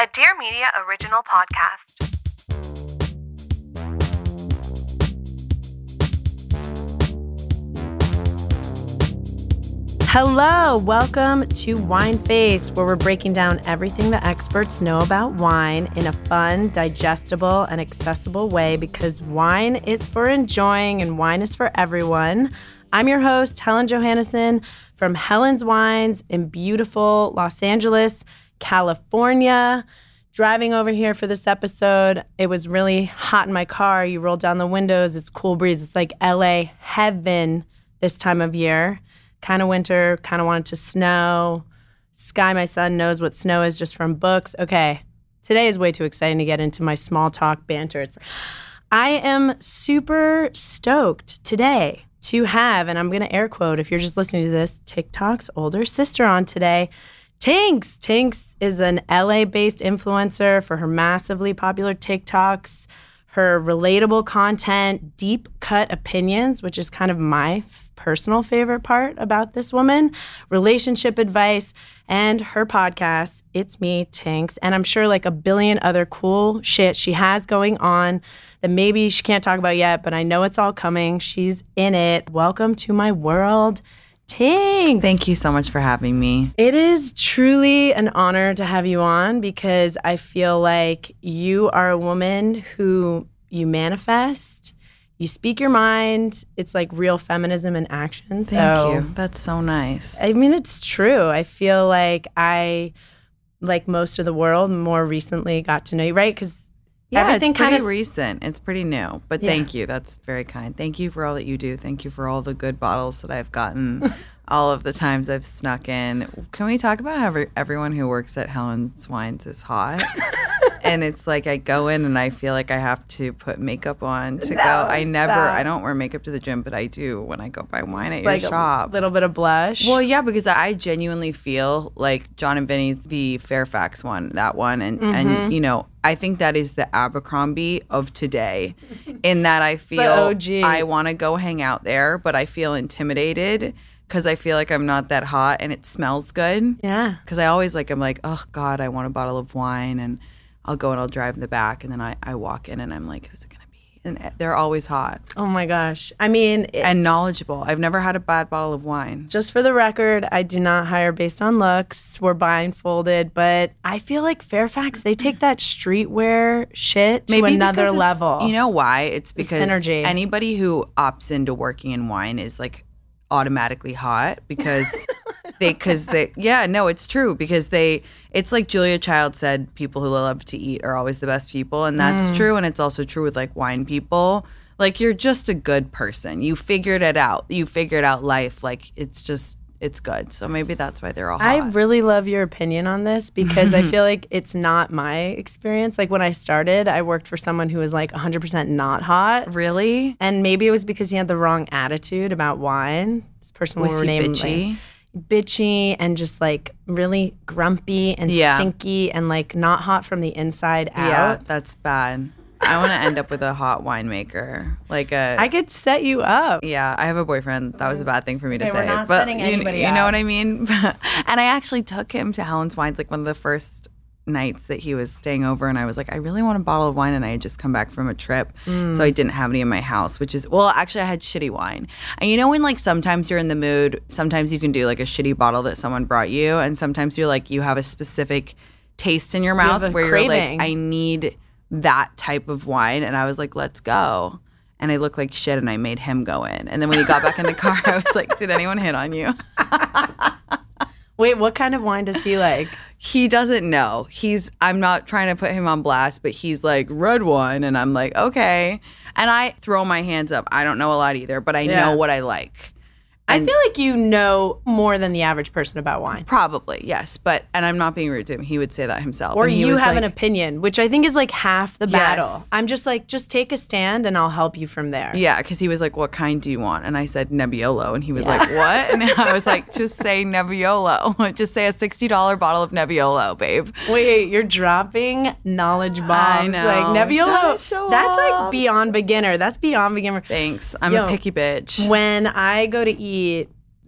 A Dear Media original podcast. Hello, welcome to Wine Face, where we're breaking down everything the experts know about wine in a fun, digestible, and accessible way because wine is for enjoying and wine is for everyone. I'm your host, Helen Johannesen from Helen's Wines in beautiful Los Angeles, California. Driving over here for this episode, it was really hot in my car. You roll down the windows, it's cool breeze. It's like LA heaven this time of year kind of winter, kind of wanted to snow. Sky, my son, knows what snow is just from books. Okay, today is way too exciting to get into my small talk banter. It's, I am super stoked today to have, and I'm going to air quote if you're just listening to this, TikTok's older sister on today. Tinx. Tinx is an LA based influencer for her massively popular TikToks, her relatable content, deep cut opinions, which is kind of my personal favorite part about this woman, relationship advice, and her podcast, It's Me, Tinx. And I'm sure like a billion other cool shit she has going on that maybe she can't talk about yet, but I know it's all coming. She's in it. Welcome to my world. Tinx. Thank you so much for having me. It is truly an honor to have you on because I feel like you are a woman who you manifest you speak your mind. It's like real feminism in action. Thank so, you. That's so nice. I mean, it's true. I feel like I, like most of the world, more recently got to know you, right? Because yeah, everything it's pretty kind of recent. It's pretty new. But Yeah. thank you. That's very kind. Thank you for all that you do. Thank you for all the good bottles that I've gotten. all of the times I've snuck in. Can we talk about how every, everyone who works at Helen's Wines is hot? and it's like I go in and I feel like I have to put makeup on to go. I never, stop. I don't wear makeup to the gym, but I do when I go buy wine at like your a shop. little bit of blush. Well, yeah, because I genuinely feel like Jon and Vinny's the Fairfax one, that one, and Mm-hmm. and you know, I think that is the Abercrombie of today. In that I feel. I want to go hang out there, but I feel intimidated because I feel like I'm not that hot and it smells good. yeah. Because I always like I'm like, oh God, I want a bottle of wine, and I'll go and I'll drive in the back, and then I I walk in and I'm like, who's it gonna be? And eh, they're always hot Oh my gosh. I mean, and knowledgeable. I've never had a bad bottle of wine. just for the record, I do not hire based on looks. We're blindfolded, but I feel like Fairfax, they take that streetwear shit to another because it's- level. You know why? It's because synergy. anybody who opts into working in wine is like automatically hot because they because they yeah no it's true because they it's like Julia Child said people who love to eat are always the best people and that's Mm. true and it's also true with like wine people. Like you're just a good person. You figured it out. You figured out life. Like it's just it's good so maybe that's why they're all hot. I really love your opinion on this because I feel like it's not my experience. Like when I started, I worked for someone who was like 100% not hot. really And maybe it was because he had the wrong attitude about wine. This person was will he name bitchy bitchy and just like really grumpy and Yeah. stinky and like not hot from the inside out. Yeah, that's bad. I want to end up with a hot winemaker, like a. I could set you up. yeah, I have a boyfriend. That was a mm. bad thing for me to Okay, we're say, not but setting you, anybody you know up. what I mean. and I actually took him to Helen's Wines, like one of the first nights that he was staying over and I was like, I really want a bottle of wine and I had just come back from a trip. So I mm. didn't have any in my house, which is well, actually I had shitty wine. And you know when like sometimes you're in the mood, sometimes you can do like a shitty bottle that someone brought you and sometimes you're like you have a specific taste in your mouth a where craving. you're like I need that type of wine and I was like, let's go. And I looked like shit and I made him go in. And then when he got back in the car, I was like, did anyone hit on you? Wait, what kind of wine does he like? he doesn't know. He's I'm not trying to put him on blast, but he's like red wine and I'm like, okay. And I throw my hands up. I don't know a lot either, but I Yeah. know what I like. I feel like you know more than the average person about wine. Probably, yes. But and I'm not being rude to him. He would say that himself. Or you have an opinion, which I think is like half the battle. Yes. I'm just like, just take a stand and I'll help you from there. Yeah, because he was like, "What kind do you want?" And I said Nebbiolo, and he was like, "What?" And I was like, "Just say Nebbiolo. Just say a sixty dollar bottle of Nebbiolo, babe." Wait, you're dropping knowledge bombs know. like Nebbiolo. Trying to show That's like beyond beginner. That's beyond beginner. Thanks. I'm Yo. a picky bitch. When I go to eat,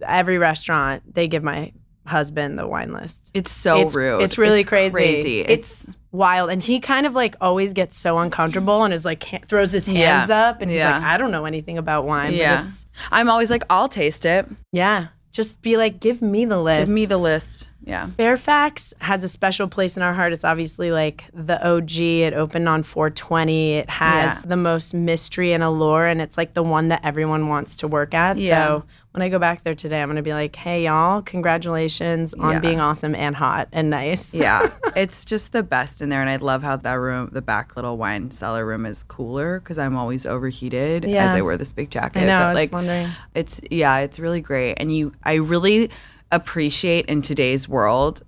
every restaurant they give my husband the wine list. It's so it's, rude. It's really It's crazy. crazy. It's, wild, and he kind of like always gets so uncomfortable and is like ha- throws his hands Yeah. up and he's like, I don't know anything about wine. but Yeah. it's- I'm always like, I'll taste it. yeah. Just be like, give me the list. Give me the list. Yeah. Fairfax has a special place in our heart. It's obviously like the OG. It opened on 420. It has Yeah. the most mystery and allure, and it's like the one that everyone wants to work at. Yeah. So when I go back there today, I'm gonna be like, "Hey, y'all! Congratulations on Yeah. being awesome and hot and nice." Yeah. it's just the best in there. And I love how that room, the back little wine cellar room is cooler because I'm always overheated as I wear this big jacket. I know. But I was like, wondering. it's, yeah, it's really great. And you, I really appreciate in today's world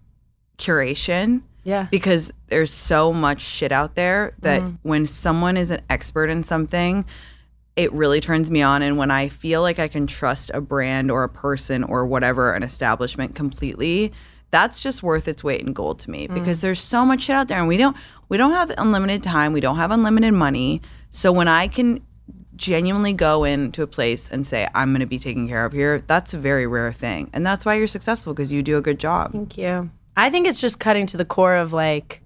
curation. Yeah. because there's so much shit out there that Mm-hmm. when someone is an expert in something, it really turns me on. And when I feel like I can trust a brand or a person or whatever, an establishment completely, that's just worth its weight in gold to me Mm. because there's so much shit out there and we don't we don't have unlimited time, we don't have unlimited money. So when I can genuinely go into a place and say I'm going to be taken care of here, that's a very rare thing. And that's why you're successful because you do a good job. Thank you. I think it's just cutting to the core of like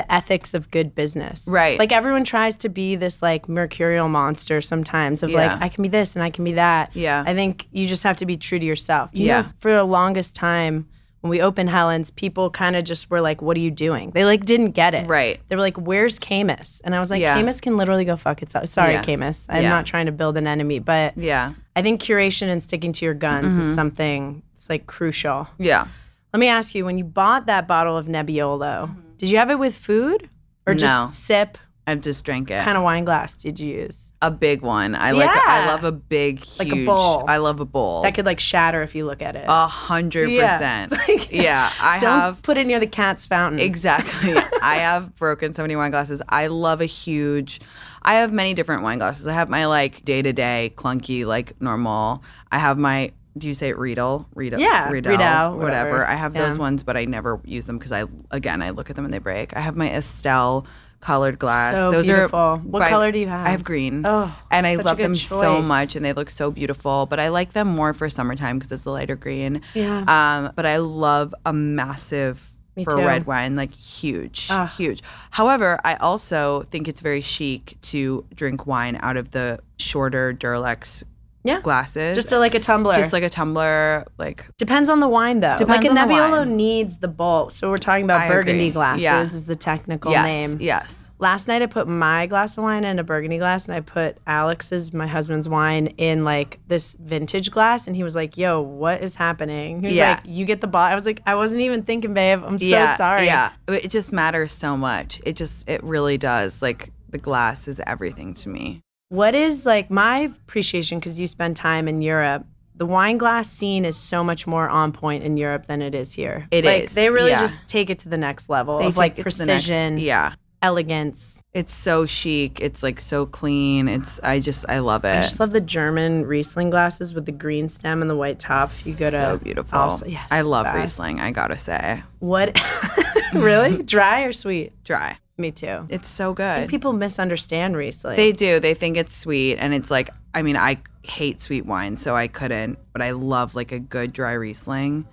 the ethics of good business. Right. Like everyone tries to be this like mercurial monster sometimes of Yeah. like I can be this and I can be that. Yeah. I think you just have to be true to yourself. You Yeah. know, for the longest time when we opened Helen's, people kind of just were like, "What are you doing?" They like didn't get it. Right. They were like, "Where's Camus?" And I was like, Yeah. "Camus can literally go fuck itself." Sorry, Yeah. Camus. I'm Yeah. not trying to build an enemy, but Yeah. I think curation and sticking to your guns Mm-hmm. is something. It's like crucial. Yeah. Let me ask you: When you bought that bottle of Nebbiolo, did you have it with food or just No. sip? I just drank it. kind of wine glass did you use? a big one. I like. I Yeah. love a big, huge. Like a bowl. I love a bowl. That could like shatter if you look at it. a hundred Yeah. percent. It's like- Yeah, I Don't have put it near the cat's fountain. exactly. I have broken so many wine glasses. I love a huge. I have many different wine glasses. I have my like day to day clunky like normal. I have my. Do you say it Riedel? Riedel. Yeah, Riedel, Riedel, whatever. whatever. I have Yeah. those ones, but I never use them because I again I look at them and they break. I have my Estelle colored glass. So those beautiful. are What by- color do you have? I have green. Oh, and I love them so much, and they look so beautiful. But I like them more for summertime because it's a lighter green. Yeah. Um, but I love a massive Me for too. red wine, like huge, Ah. huge. However, I also think it's very chic to drink wine out of the shorter Duralex Yeah. glasses. Just a, like a tumbler. just like a tumbler, like Depends on the wine though. Depends like a Nebbiolo needs the bowl. So we're talking about I burgundy agree. glasses Yeah. is the technical yes, name. yes. Last night I put my glass of wine in a burgundy glass and I put Alex's, my husband's wine, in like this vintage glass and he was like, Yo, what is happening? He was Yeah. like, You get the bottle. I was like, I wasn't even thinking, babe. I'm so yeah, sorry. Yeah, it just matters so much. It just, it really does. Like the glass is everything to me. What is like my appreciation because you spend time in Europe? The wine glass scene is so much more on point in Europe than it is here. It like, is, They really yeah. just take it to the next level They of like take it to the next- precision, yeah. Elegance. It's so chic. It's like so clean. It's I just I love it. I just love the German Riesling glasses with the green stem and the white top. You go to so beautiful. Also, yes, I love best. Riesling. I gotta say, What? really? Dry or sweet? dry. Me too. It's so good. people misunderstand Riesling. they do. They think it's sweet, and it's like I mean I hate sweet wine, so I couldn't. But I love like a good dry Riesling.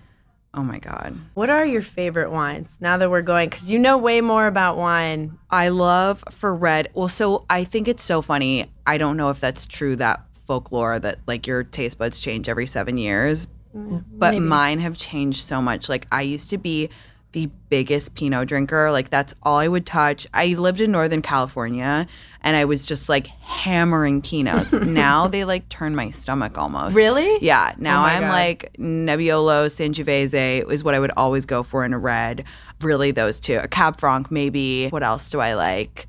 Oh my god. What are your favorite wines now that we're going? Because you know way more about wine. I love for red. Well, so I think it's so funny. I don't know if that's true that folklore that like your taste buds change every 7 years, mm, but mine have changed so much. Like I used to be the biggest Pinot drinker. Like that's all I would touch. I lived in Northern California and I was just like hammering Pinots. now they like turn my stomach almost. Really? Yeah. Oh now Oh I'm God. like Nebbiolo, Sangiovese is what I would always go for in a red. Really, those two. A Cab Franc, maybe. What else do I like?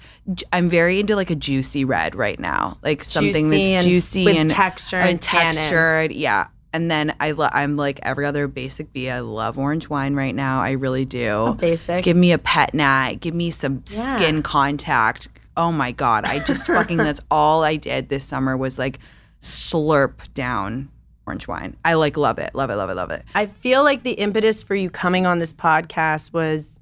I'm very into like a juicy red right now, like something Juicy that's and juicy and texture and tannins. textured. Yeah. And then I lo- I'm like every other basic bee. I love orange wine right now. I really do. basic. Give me a pet nat. Give me some Yeah. skin contact. Oh my god! I just fucking. that's all I did this summer was like slurp down orange wine. I like love it, love it, love it, love it. I feel like the impetus for you coming on this podcast was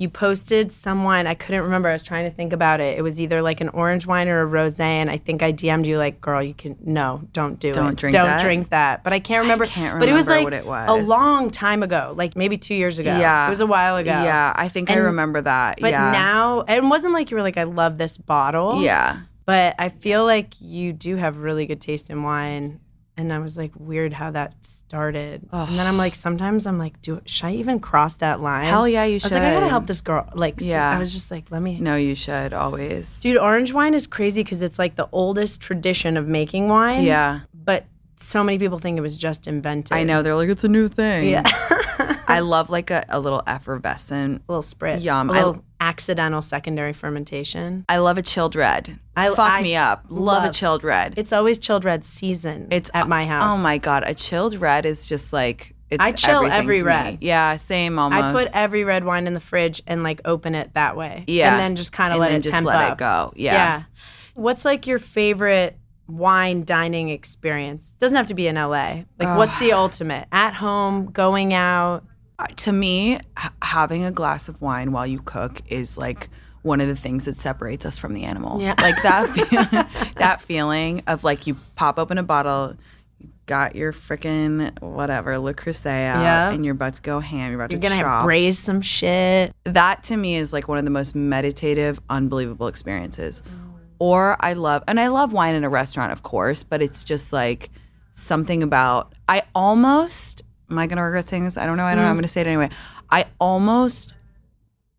you posted some wine. I couldn't remember. I was trying to think about it. It was either like an orange wine or a rosé, and I think I DM'd you like, "Girl, you can no, don't do it. Don't drink don't that?" drink that." But I can't remember. I can't remember but it was like it was. a long time ago, like maybe two years ago. Yeah, it was a while ago. Yeah, I think I remember that. But yeah, now, it wasn't like you were like, "I love this bottle." yeah. But I feel like you do have really good taste in wine. And I was like, weird how that started. And then I'm like, sometimes I'm like, do should I even cross that line? Hell yeah, you should. I was like, I gotta help this girl. Like, Yeah. I was just like, let me. No, you should always. Dude, orange wine is crazy because it's like the oldest tradition of making wine. Yeah, But so many people think it was just invented. I know. They're like, it's a new thing. Yeah. I love like a, a little effervescent. a little spritz. Yum. Little accidental secondary fermentation. I love a chilled red. I- Fuck I me up. Love, a chilled red. It's always chilled red season. It's at my oh house. Oh my god, a chilled red is just like it's I chill every to me. red. Yeah, same almost. I put every red wine in the fridge and like open it that way. Yeah. And then just kind of let it just temp let it up. go. Yeah. What's like your favorite wine dining experience? Doesn't have to be in LA. Like what's the ultimate? At home, going out. To me, h- having a glass of wine while you cook is like one of the things that separates us from the animals. Yeah. Like that, fe- that feeling of like you pop open a bottle, you got your freaking whatever Le Creuset out, Yeah. and you're about to go ham. You're about You're to gonna chop. braise some shit. that to me is like one of the most meditative, unbelievable experiences. Or I love, and I love wine in a restaurant, of course, but it's just like something about, I almost, am I going to regret saying this? I don't know. I don't know. I'm mm-hmm. going to say it anyway. I almost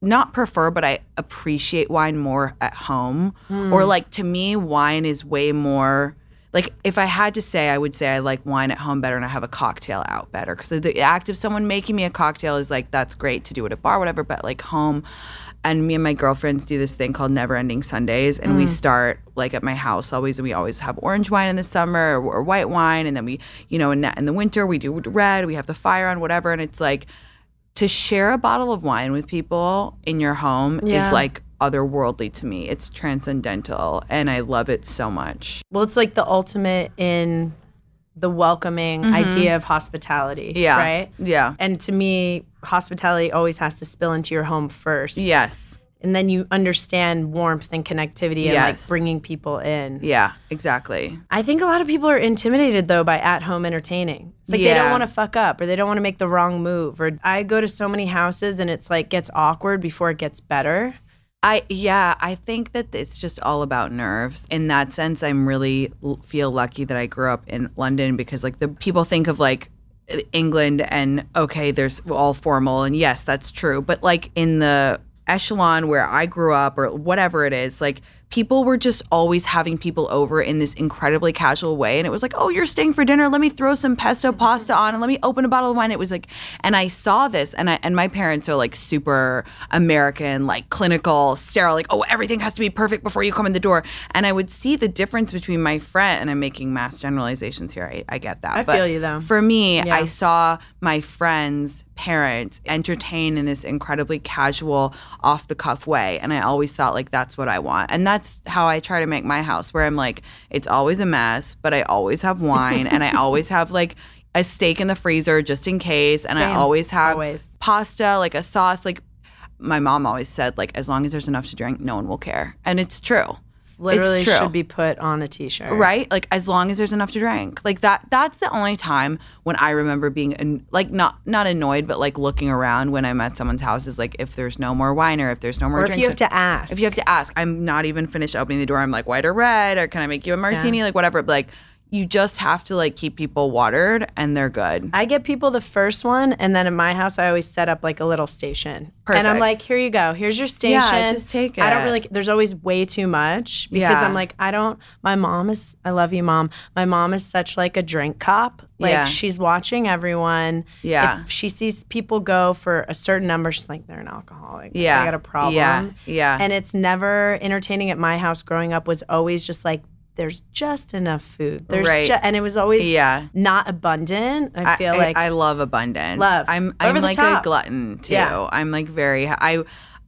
not prefer, but I appreciate wine more at home. Hmm. Or like to me, wine is way more. Like if I had to say, I would say I like wine at home better and I have a cocktail out better because the act of someone making me a cocktail is like that's great to do at a bar, whatever. But like home, and me and my girlfriends do this thing called Never Ending Sundays, and we mm. start like at my house always. And we always have orange wine in the summer or, or white wine, and then we, you know, in, in the winter we do red. We have the fire on, whatever, and it's like to share a bottle of wine with people in your home Yeah. is like otherworldly to me. It's transcendental and I love it so much. Well, it's like the ultimate in the welcoming idea of hospitality. Mm-hmm. Yeah. Right? Yeah. And to me, hospitality always has to spill into your home first. Yes. And then you understand warmth and connectivity and Yes. like bringing people in. Yeah, exactly. I think a lot of people are intimidated though by at home entertaining. It's like they don't want to fuck up or they don't want to make the wrong move. Or I go to so many houses and it's like gets awkward before it gets better. I yeah, I think that it's just all about nerves. In that sense, I'm really feel lucky that I grew up in London because like the people think of like England and okay, there's all formal and yes, that's true. But like in the echelon where I grew up or whatever it is, like people were just always having people over in this incredibly casual way. And it was like, oh, you're staying for dinner. Let me throw some pesto pasta on and let me open a bottle of wine. It was like, and I saw this and I, and my parents are like super American, like clinical, sterile, like, oh, everything has to be perfect before you come in the door. And I would see the difference between my friend, and I'm making mass generalizations here. I, I get that. I But feel you, though. For me, Yeah. I saw my friends' parents entertain in this incredibly casual, off the cuff way. And I always thought, like, that's what I want. And that's how I try to make my house, where I'm like, it's always a mess, but I always have wine and I always have like a steak in the freezer just in case. And I always have Always. pasta, like a sauce. Like, my mom always said, like, as long as there's enough to drink, no one will care. And it's true. Literally true. should be put on a t-shirt. right? Like as long as there's enough to drink. Like that that's the only time when i remember being an, like not not annoyed but like looking around when i'm at someone's house is like if there's no more wine or if there's no more Or if you have to ask. if you have to ask. I'm not even finished opening the door. I'm like white or red? Or can i make you a martini? Like whatever. But like you just have to like keep people watered and they're good I get people the first one, and then in my house, I always set up like a little station. Perfect. And I'm like, here you go. Here's your station. Yeah, just take it. I don't really, there's always way too much because Yeah. I'm like, I don't, my mom is, I love you, mom. My mom is such like a drink cop. Like Yeah. she's watching everyone. Yeah. If she sees people go for a certain number, she's like, they're an alcoholic. Yeah. I got a problem. Yeah. Yeah. And it's never entertaining at my house growing up was always just like, there's just enough food. There's Right. ju- and it was always Yeah. not abundant. I feel like I, love abundance. Love. I'm I'm like top. a glutton too. Yeah. I'm like very I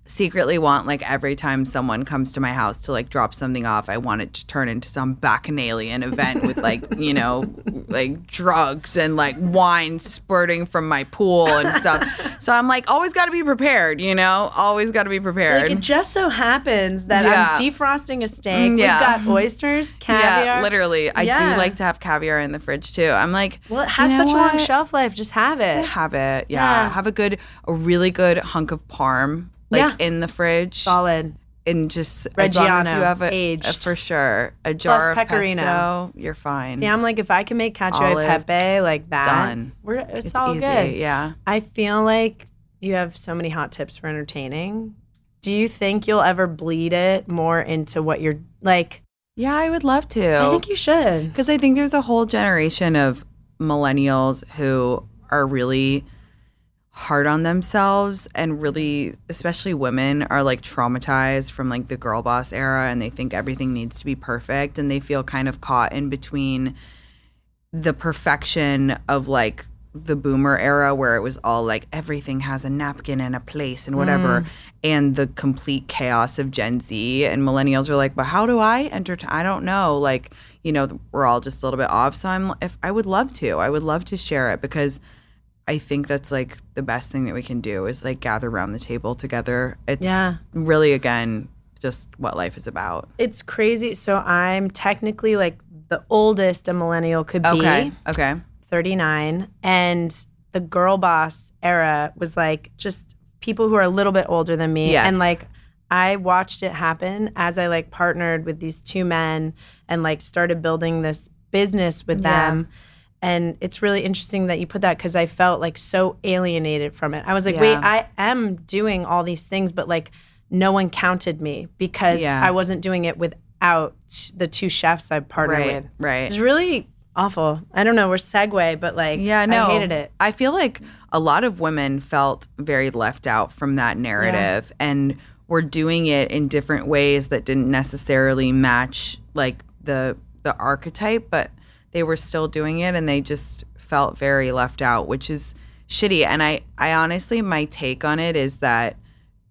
secretly want like every time someone comes to my house to like drop something off, I want it to turn into some bacchanalian event with like, you know, like drugs and like wine spurting from my pool and stuff. so I'm like always got to be prepared, you know? Always got to be prepared. Like it just so happens that Yeah. I'm defrosting a steak. Mm, yeah. We've got oysters, caviar. yeah, literally. I Yeah. do like to have caviar in the fridge too. I'm like, Well, it has you know such a long shelf life. Just have it. Have it, yeah. Yeah. Have a good, a really good hunk of parm, like Yeah. in the fridge, Solid. and just as long as you Reggiano, have a, a- for sure a jar of pecorino. pesto, you're fine. See, I'm like, if I can make cacio e pepe like that, done. We're, it's, it's all easy, good. yeah. I feel like you have so many hot tips for entertaining. Do you think you'll ever bleed it more into what you're like? Yeah, I would love to. I think you should. Because I think there's a whole generation of millennials who are really hard on themselves and really, especially women, are like traumatized from like the girl boss era and they think everything needs to be perfect and they feel kind of caught in between the perfection of like the boomer era where it was all like everything has a napkin and a place and whatever mm. and the complete chaos of Gen Z and millennials are like but how do I entertain I don't know like you know we're all just a little bit off. So I'm if I would love to I would love to share it because I think that's like the best thing that we can do is like gather around the table together it's Yeah. really again just what life is about It's crazy. So I'm technically like the oldest a millennial could be. okay okay 39 and the girl boss era was like just people who are a little bit older than me Yes. and like I watched it happen as I like partnered with these two men and like started building this business with Yeah. them and it's really interesting that you put that cuz I felt like so alienated from it. I was like, "Wait, I am doing all these things but like no one counted me because Yeah. I wasn't doing it without the two chefs I partnered right with." right It's really awful. I don't know. We're segue, but like, Yeah, no. I hated it. I feel like a lot of women felt very left out from that narrative and were doing it in different ways that didn't necessarily match like the the archetype, but they were still doing it and they just felt very left out, which is shitty. And I I honestly my take on it is that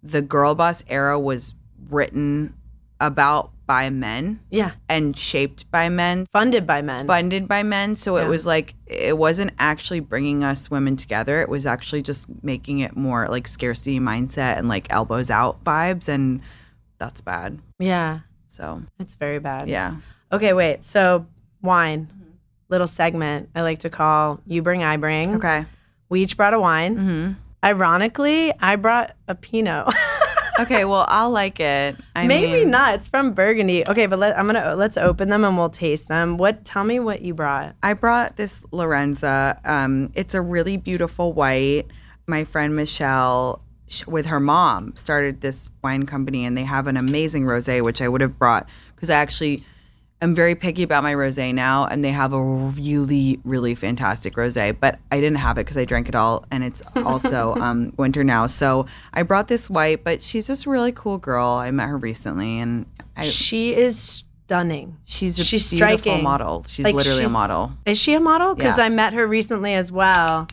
the girl boss era was written about by men Yeah, and shaped by men funded by men. funded by men so Yeah. it was like it wasn't actually bringing us women together it was actually just making it more like scarcity mindset and like elbows out vibes and that's bad yeah, so it's very bad. yeah Okay, wait. So wine, little segment I like to call "You Bring, I Bring." okay We each brought a wine. hmm Ironically, I brought a Pinot. okay well i'll like it I Maybe mean, not. It's from Burgundy. Okay, but let, I'm gonna let's open them and we'll taste them. What? Tell me what you brought. I brought this Lorenza. Um, it's a really beautiful white. My friend Michelle, sh- with her mom, started this wine company, and they have an amazing rosé, which I would have brought because I actually am very picky about my rosé now, and they have a really, really fantastic rosé. But I didn't have it because I drank it all, and it's also um, winter now. So I brought this white, but she's just a really cool girl. I met her recently, and I, she is stunning. she's a she's beautiful striking. model. She's Like, literally a model. Is she a model? Because Yeah. I met her recently as well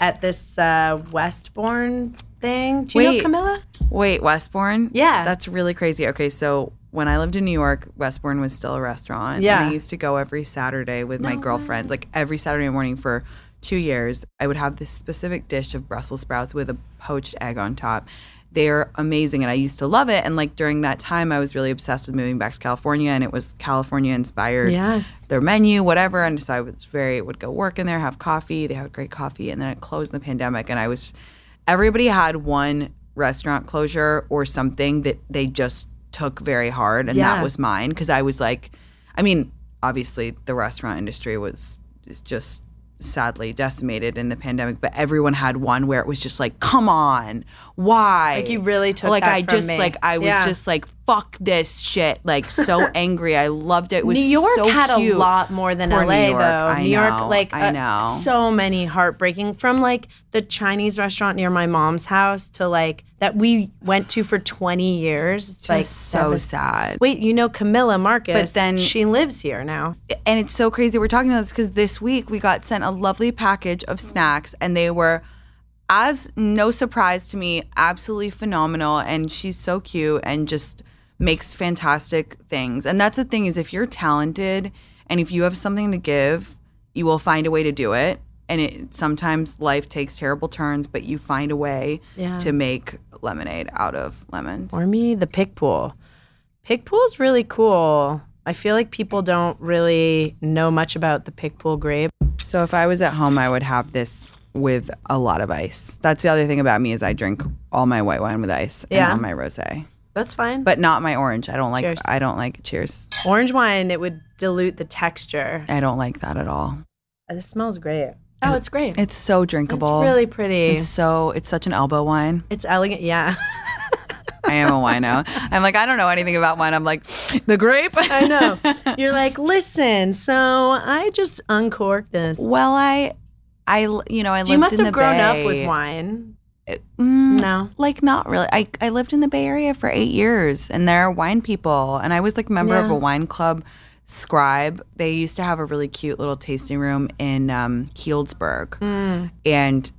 at this uh, Westbourne thing. Do you Wait. know Camilla? Wait, Westbourne? Yeah. That's really crazy. Okay, so when I lived in New York, Westbourne was still a restaurant. Yeah. And I used to go every Saturday with my girlfriends, like every Saturday morning for two years. I would have this specific dish of Brussels sprouts with a poached egg on top. they're amazing and I used to love it. And like during that time, I was really obsessed with moving back to California and it was California inspired. Yes. Their menu, whatever. And so I was very, would go work in there, have coffee. They had great coffee. And then it closed in the pandemic. And I was, everybody had one restaurant closure or something that they just took very hard. And Yeah. that was mine. Cause I was like, I mean, obviously the restaurant industry was is just sadly decimated in the pandemic, but everyone had one where it was just like, come on, why? Like you really took like that I from just me. like I was Yeah. just like fuck this shit, like so angry. I loved it. It was New York so had cute. a lot more than Poor LA New York. though. I New York, like I uh, know. so many heartbreaking from like the Chinese restaurant near my mom's house to like that we went to for 20 years. It's Just like so devas- sad. Wait, you know Camilla Marcus? But then- she lives here now. and it's so crazy we're talking about this because this week we got sent a lovely package of snacks and they were as no surprise to me absolutely phenomenal and she's so cute and just makes fantastic things and that's the thing is if you're talented and if you have something to give you will find a way to do it and it sometimes life takes terrible turns but you find a way Yeah. to make lemonade out of lemons Or me, the Picpoul. Pig pool's really cool. I feel like people don't really know much about the Picpoul grape. So if I was at home, I would have this with a lot of ice. That's the other thing about me is I drink all my white wine with ice Yeah. and all my rosé, That's fine. but not my orange. I don't like. Cheers. I don't like. Cheers. orange wine, it would dilute the texture. I don't like that at all. It smells great. Oh, it's great. It's so drinkable. It's really pretty. It's so. It's such an elbow wine. It's elegant. Yeah. I am a wino. I'm like I don't know anything about wine. I'm like the grape. I know. You're like, listen, so I just uncorked this. well, I, I, you know I So you must in have the grown up with wine. Mm, No. like not really. I I lived in the Bay Area for eight years, and there are wine people, and I was like a member of a wine club. Scribe. They used to have a really cute little tasting room in um, Healdsburg, Mm. and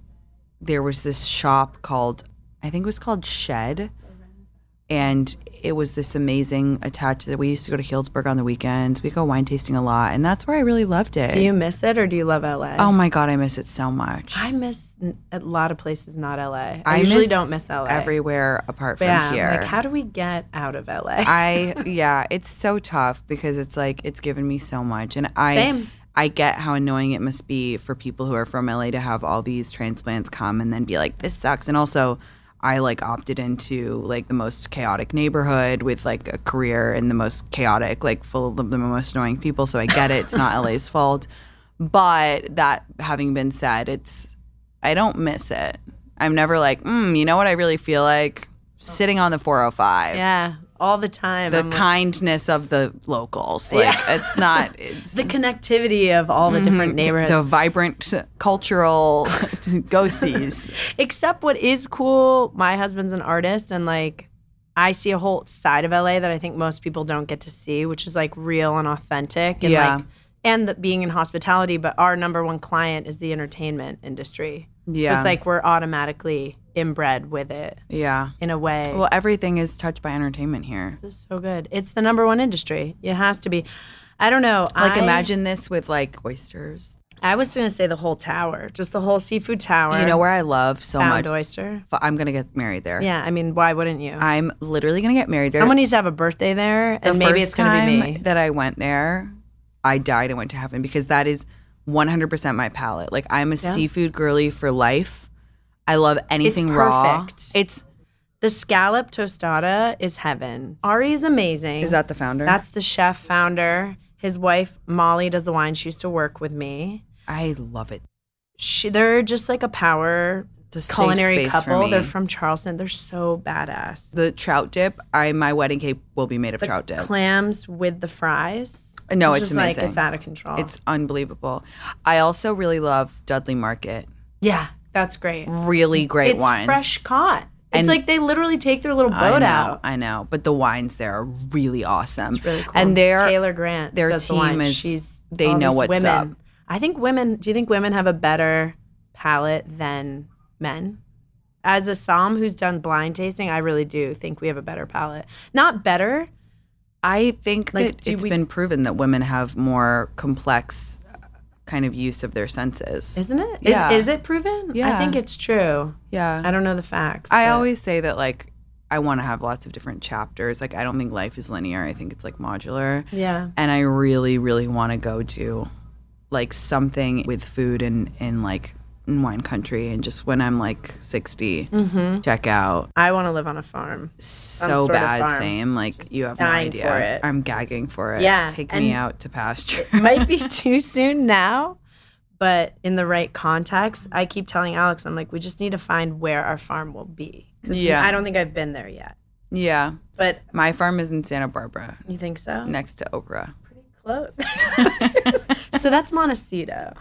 there was this shop called I think it was called Shed, and it was this amazing attached. That we used to go to Healdsburg on the weekends. We go wine tasting a lot, and that's where I really loved it. Do you miss it or do you love LA? Oh my god, I miss it so much. I miss a lot of places, not LA. I, I usually don't miss LA. everywhere apart But from yeah, here. like, how do we get out of LA? I yeah, it's so tough because it's like it's given me so much, and I Same. I get how annoying it must be for people who are from LA to have all these transplants come and then be like, this sucks, and also. I like opted into like the most chaotic neighborhood with like a career in the most chaotic, like full of the most annoying people. So I get it. It's not LA's fault. But that having been said, it's I don't miss it. I'm never like, mm, you know what I really feel like? Sitting on the 405 yeah, all the time. the I'm like- kindness of the locals. Like Yeah. it's not it's the connectivity of all the different mm-hmm. neighborhoods. the vibrant cultural go sees. Except what is cool, my husband's an artist and like I see a whole side of LA that I think most people don't get to see, which is like real and authentic and Yeah. like and the, being in hospitality, but our number one client is the entertainment industry. So Yeah. it's like we're automatically inbred with it Yeah. in a way. Well, everything is touched by entertainment here. this is so good. It's the number one industry. It has to be. I don't know. Like I, imagine this with like oysters. I was gonna say the whole tower, just the whole seafood tower. You know where I love so Found much. oyster. I'm gonna get married there. Yeah, I mean, why wouldn't you? I'm literally gonna get married there. Someone needs to have a birthday there, the and maybe it's gonna be me. that I went there, I died and went to heaven because that is 100% my palate. Like I'm a seafood girly for life. I love anything raw. perfect. It's The scallop tostada is heaven. Ari's amazing. is that the founder? That's the chef founder. His wife Molly does the wine. She used to work with me. I love it. She, they're just like a power a culinary couple. They're from Charleston. They're so badass. the trout dip. I my wedding cake will be made of The trout dip. clams with the fries. No, it's just amazing. Like it's out of control. It's unbelievable. I also really love Dudley Market. yeah, that's great. Really great it's wines. fresh caught. It's And- like they literally take their little I boat know, out. I know, but the wines there are really awesome. It's really cool. And their Taylor Grant, their the team wine. is- She's they know what's women. up. I think women. Do you think women have a better palate than men? As a som who's done blind tasting, I really do think we have a better palate. Not better. I think Like, that it's we- been proven that women have more complex kind of use of their senses. Isn't it? Yeah. Is, is it proven? Yeah. I think it's true. yeah. I don't know the facts. I but- always say that like I want to have lots of different chapters. Like I don't think life is linear. I think it's like modular. Yeah. And I really, really want to go to like something with food and in like in wine country and just when I'm like 60, Mm-hmm. check out. I want to live on a farm. So bad, same. Like you have no idea. I'm gagging for it. Yeah, Take me out to pasture. It might be too soon now, but in the right context, I keep telling Alex, I'm like, we just need to find where our farm will be. Yeah. I don't think I've been there yet. yeah. But My farm is in Santa Barbara, you think so? next to Oprah. Pretty close. so that's Montecito.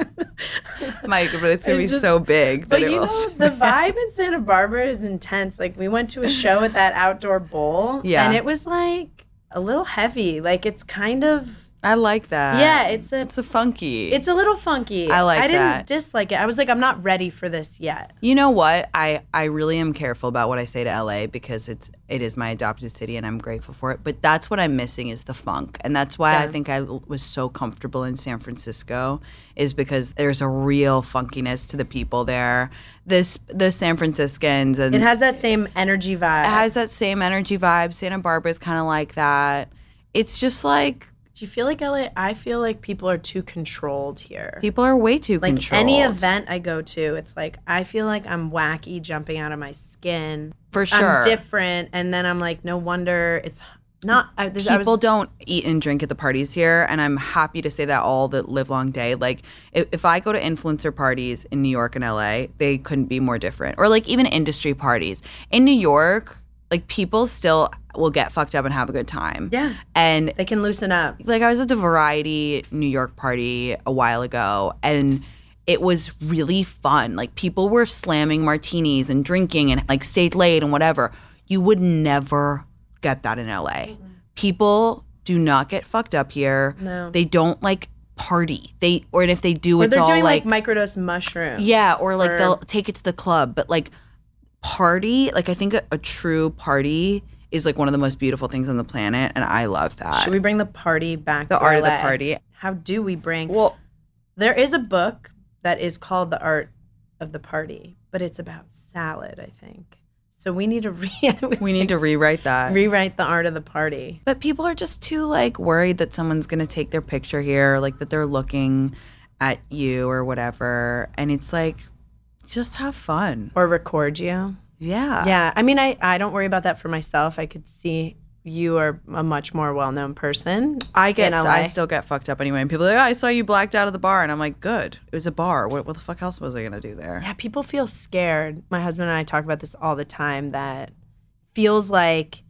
Mike, but it's gonna be just- so big But you know, the vibe in Santa Barbara is intense. Like we went to a show at that outdoor bowl, Yeah. and it was like a little heavy. Like it's kind of I like that. yeah, it's a It's a funky. it's a little funky. I like I didn't that. dislike it. I was like, I'm not ready for this yet. You know what? I I really am careful about what I say to LA because it's it is my adopted city and I'm grateful for it. But that's what I'm missing is the funk, and that's why I think I was so comfortable in San Francisco is because there's a real funkiness to the people there. This the San Franciscans and It has that same energy vibe. it has that same energy vibe. Santa Barbara is kind of like that. It's just like Do you feel like LA? I feel like people are too controlled here. people are way too like controlled. any event I go to, it's like I feel like I'm wacky, jumping out of my skin. for sure. I'm different, and then I'm like, no wonder it's not. I, this, people was, don't eat and drink at the parties here and i'm happy to say that all the live long day like if, if i go to influencer parties in new york and la they couldn't be more different or like even industry parties in new york like people still will get fucked up and have a good time yeah, and they can loosen up. like I was at the Variety New York party a while ago and it was really fun. Like people were slamming martinis and drinking and like stayed late and whatever. You would never get that in LA. People do not get fucked up here. No. They don't like party. They or if they do Or it's they're all doing like, like, microdose mushrooms. yeah, or like or- they'll take it to the club, but like party, like I think a, a true party is like one of the most beautiful things on the planet and I love that. Should we bring the party back? the to art of the party. How do we bring? Well, There is a book that is called The Art of the Party, but it's about salad, I think. So we need to re- we need like, to rewrite that. rewrite the art of the party. but people are just too like worried that someone's gonna take their picture here, like that they're looking at you or whatever. And it's like, just have fun. Or record you. Yeah. Yeah. I mean I, I don't worry about that for myself. I could see you are a much more well known person. I get. I still get fucked up anyway. And people are like, oh, I saw you blacked out of the bar, and I'm like, good. It was a bar. What, what the fuck else was I gonna do there? Yeah, people feel scared. My husband and I talk about this all the time that feels like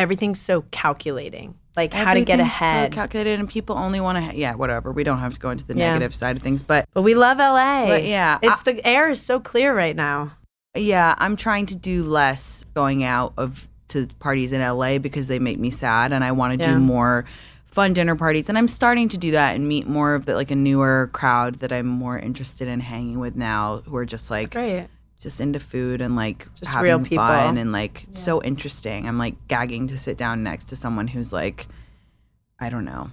everything's so calculating. Like how to get ahead. So calculated, and people only want to. Ha- yeah, whatever. We don't have to go into the Yeah. negative side of things, but but we love LA. But yeah, It's I- the air is so clear right now. Yeah, I'm trying to do less going out of to parties in LA because they make me sad and I want to Yeah. do more fun dinner parties and I'm starting to do that and meet more of the like a newer crowd that I'm more interested in hanging with now who are just like Great. Just into food and like Just having real people. fun and like it's so interesting. I'm like gagging to sit down next to someone who's like I don't know,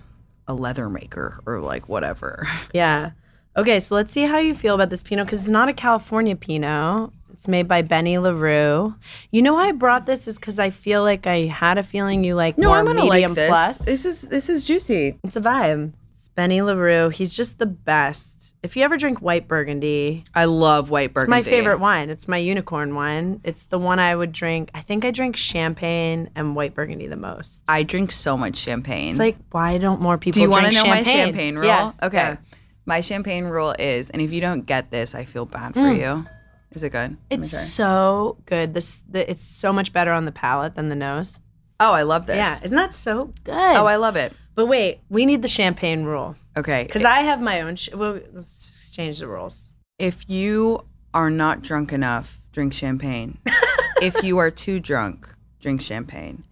a leather maker or like whatever. Yeah. Okay, so let's see how you feel about this Pinot because it's not a California Pinot. It's made by Benny Leroux. You know why I brought this is because I feel like I had a feeling you like no, more medium plus. This is this is juicy. It's a vibe. Benny Leroux. He's just the best. If you ever drink white burgundy, I love white burgundy. it's my favorite wine. It's my unicorn wine. It's the one I would drink. I think I drink champagne and white burgundy the most. I drink so much champagne. It's like, why don't more people Do you want to know my champagne rule? Yes. Okay. yeah. My champagne rule is, and if you don't get this, I feel bad for you. Is it good? Mm. It's so good. This the, it's so much better on the palate than the nose. Oh, I love this. Yeah, isn't that so good? Oh, I love it. but wait, we need the champagne rule Okay. because I have my own. Sh- well, let's exchange the rules. if you are not drunk enough, drink champagne. if you are too drunk, drink champagne.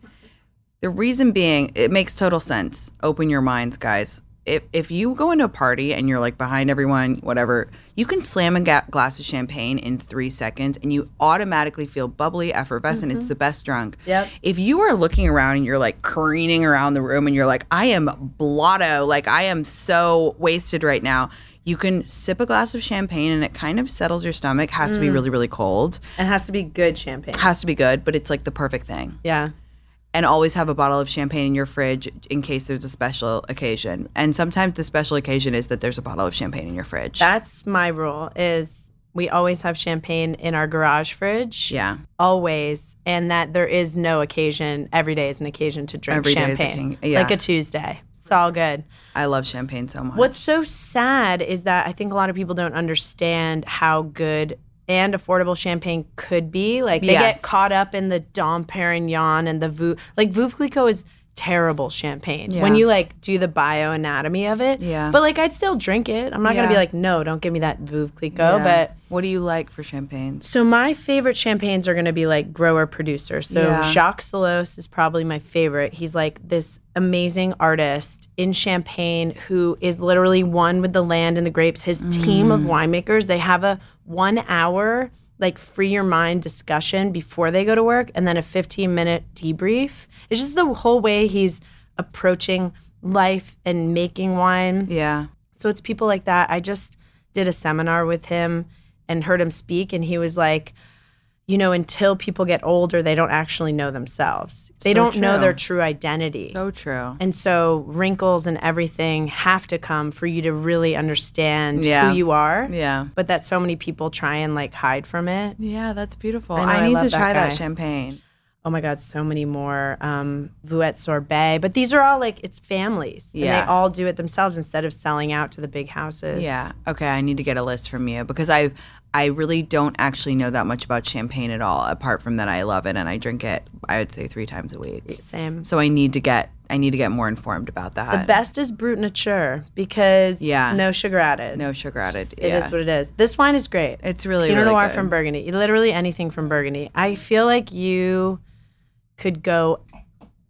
The reason being, it makes total sense. Open your minds, guys. If if you go into a party and you're like behind everyone, whatever, you can slam a ga- glass of champagne in three seconds and you automatically feel bubbly, effervescent. It's mm-hmm. the best drunk. Yep. If you are looking around and you're like careening around the room and you're like, I am blotto, like I am so wasted right now. You can sip a glass of champagne and it kind of settles your stomach. Has to be mm. really, really cold. It has to be good champagne. Has to be good, but it's like the perfect thing Yeah. And always have a bottle of champagne in your fridge in case there's a special occasion. And sometimes the special occasion is that there's a bottle of champagne in your fridge. That's my rule is we always have champagne in our garage fridge. yeah. Always. And that there is no occasion. Every day is an occasion to drink Every day is a champagne. king- yeah. Like a Tuesday. It's all good. I love champagne so much. What's so sad is that I think a lot of people don't understand how good and affordable champagne could be. Like they Yes. get caught up in the Dom Perignon and the Veuve. Like Veuve Clicquot is terrible champagne when you like do the bioanatomy of it. Yeah. But like I'd still drink it. I'm not gonna be like, no, don't give me that Veuve Clicquot. Yeah. But what do you like for champagnes? so my favorite champagnes are to be like grower producer. So Yeah. Jacques Selosse is probably my favorite. He's like this amazing artist in Champagne who is literally one with the land and the grapes. His team Mm. of winemakers, they have a 1 hour like free your mind discussion before they go to work and then a 15 minute debrief. It's just the whole way he's approaching life and making wine. Yeah. So it's people like that. I just did a seminar with him and heard him speak, and he was like, you know, until people get older, they don't actually know themselves. They So don't know their true identity. So true. and so wrinkles and everything have to come for you to really understand Yeah. who you are. Yeah. But that so many people try and like hide from it. Yeah, that's beautiful. I I, know, I need love to that try that guy. champagne. Oh my God, so many more. Um, Vouette et Sorbée. But these are all like, it's families. And Yeah. they all do it themselves instead of selling out to the big houses. Yeah. Okay, I need to get a list from you because I I really don't actually know that much about champagne at all apart from that I love it and I drink it I would say 3 times a week. Same. So I need to get I need to get more informed about that. The best is Brut Nature because Yeah. no sugar added. No sugar added. It is yeah. what it is. This wine is great. It's really, Pinot really Noir good. from Burgundy. Literally anything from Burgundy. I feel like you could go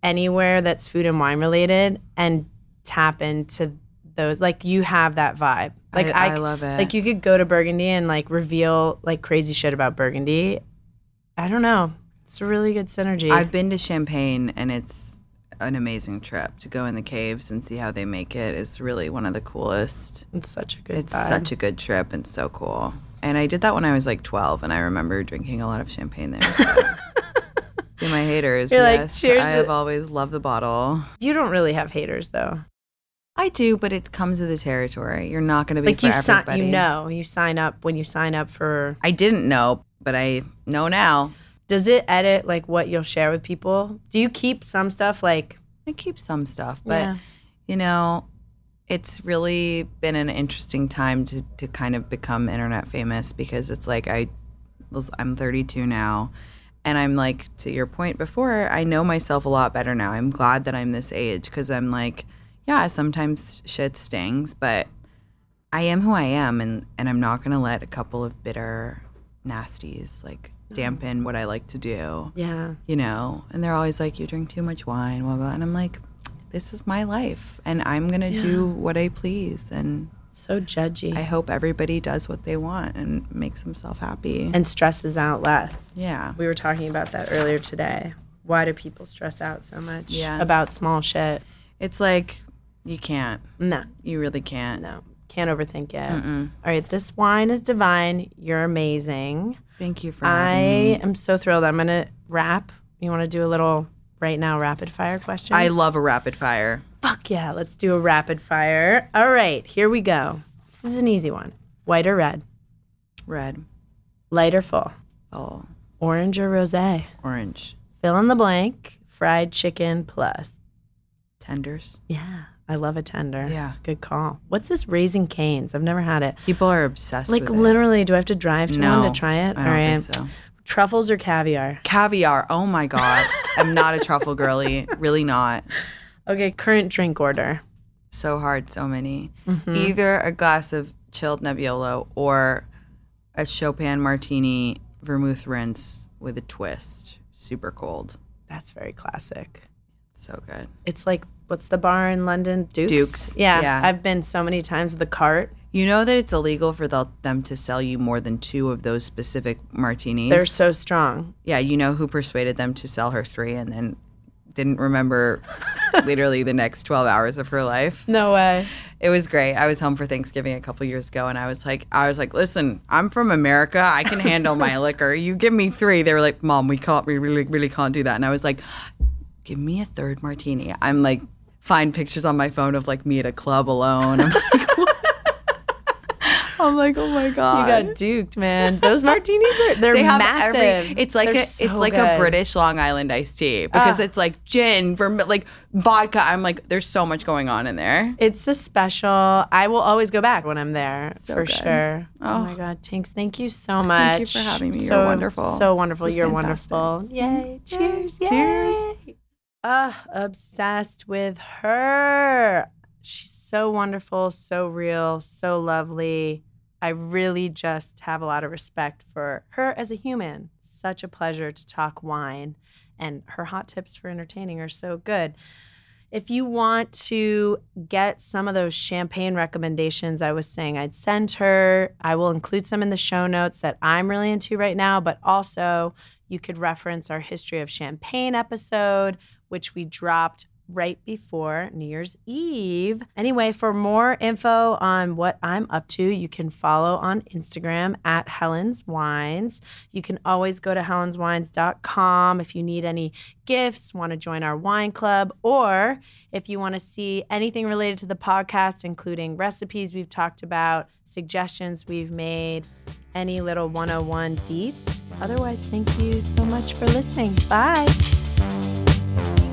anywhere that's food and wine related and tap into those. Like you have that vibe. Like I- I, I love it. Like you could go to Burgundy and like reveal like crazy shit about Burgundy. I don't know. It's a really good synergy. I've been to Champagne and it's an amazing trip to go in the caves and see how they make it. it is really one of the coolest. it's such a good. It's vibe. such a good trip and so cool. And I did that when I was like 12 and I remember drinking a lot of champagne there. So. to my haters, You're like, yes, cheers I have always loved the bottle. You don't really have haters though. I do, but it comes with the territory. You're not going to be like for you sign, everybody. you know, you sign up when you sign up for. I didn't know, but I know now. Does it edit like what you'll share with people? Do you keep some stuff like? I keep some stuff, but Yeah. you know, it's really been an interesting time to to kind of become internet famous because it's like I was I'm 32 now and I'm like to your point before, I know myself a lot better now. I'm glad that I'm this age cuz I'm like yeah, sometimes shit stings, but I am who I am and and I'm not going to let a couple of bitter nasties like dampen what I like to do Yeah. you know, and they're always like, "You drink too much wine," blah blah. And I'm like, "This is my life, and I'm gonna do what I please." And So judgy I hope everybody does what they want and makes themselves happy. and stresses out less. yeah, We were talking about that earlier today. Why do people stress out so much Yeah. about small shit? it's like you can't, No, you really can't. no, can't overthink it. All right, this wine is divine. You're amazing. Thank you for I me. am so thrilled. I'm gonna wrap. You want to do a little right now rapid fire question? I love a rapid fire. Fuck yeah, let's do a rapid fire. All right, here we go. This is an easy one. White or red? Red, Light or full? oh, Orange or rosé? orange, Fill in the blank. Fried chicken plus. tenders. Yeah, I love a tender. Yeah. It's a good call. What's this Raising Cane's? I've never had it. People are obsessed Like with it. Like literally, do I have to drive to No, one to try it? I don't think so. Truffles or caviar? Caviar. Oh my god, I'm not a truffle girly. Really not. Okay, current drink order. so hard, so many. Mm-hmm. Either a glass of chilled Nebbiolo or a Chopin martini vermouth rinse with a twist, super cold. That's very classic. So good. It's like what's the bar in London? Dukes. Dukes, Yeah, yeah. I've been so many times with the cart. You know that it's illegal for the, them to sell you more than two of those specific martinis. They're so strong. yeah, you know who persuaded them to sell her three and then didn't remember literally the next 12 hours of her life. No way. It was great. I was home for Thanksgiving a couple years ago and I was like I was like, "Listen, I'm from America. I can handle my liquor. You give me 3." They were like, "Mom, we can't we really really can't do that." And I was like, "Give me a third martini." I'm like find pictures on my phone of like me at a club alone. I'm like, I'm like, "Oh my god." You got duked, man. Those martinis are they're they massive. every it's like They're a it's so like a british long island iced tea because Ah. it's like gin vermi- like vodka i'm like there's so much going on in there It's a special. I will always go back when I'm there So for good. sure. Oh. Oh. my god, Tinx, thank you so much. Thank you for having me. You're So- wonderful. So wonderful. You're fantastic. wonderful. Yay. Cheers. Cheers. Yay. Uh, obsessed with her. She's so wonderful, so real, so lovely. I really just have a lot of respect for her as a human. Such a pleasure to talk wine, and her hot tips for entertaining are so good. If you want to get some of those champagne recommendations I was saying I'd send her, I will include some in the show notes that I'm really into right now, but also you could reference our History of Champagne episode, which we dropped right before New Year's Eve. Anyway, for more info on what I'm up to, you can follow on Instagram at Helen's Wines. You can always go to helenswines.com if you need any gifts, want to join our wine club, or if you want to see anything related to the podcast, including recipes we've talked about, suggestions we've made, any little 101 deets. Otherwise, thank you so much for listening. Bye. Wow,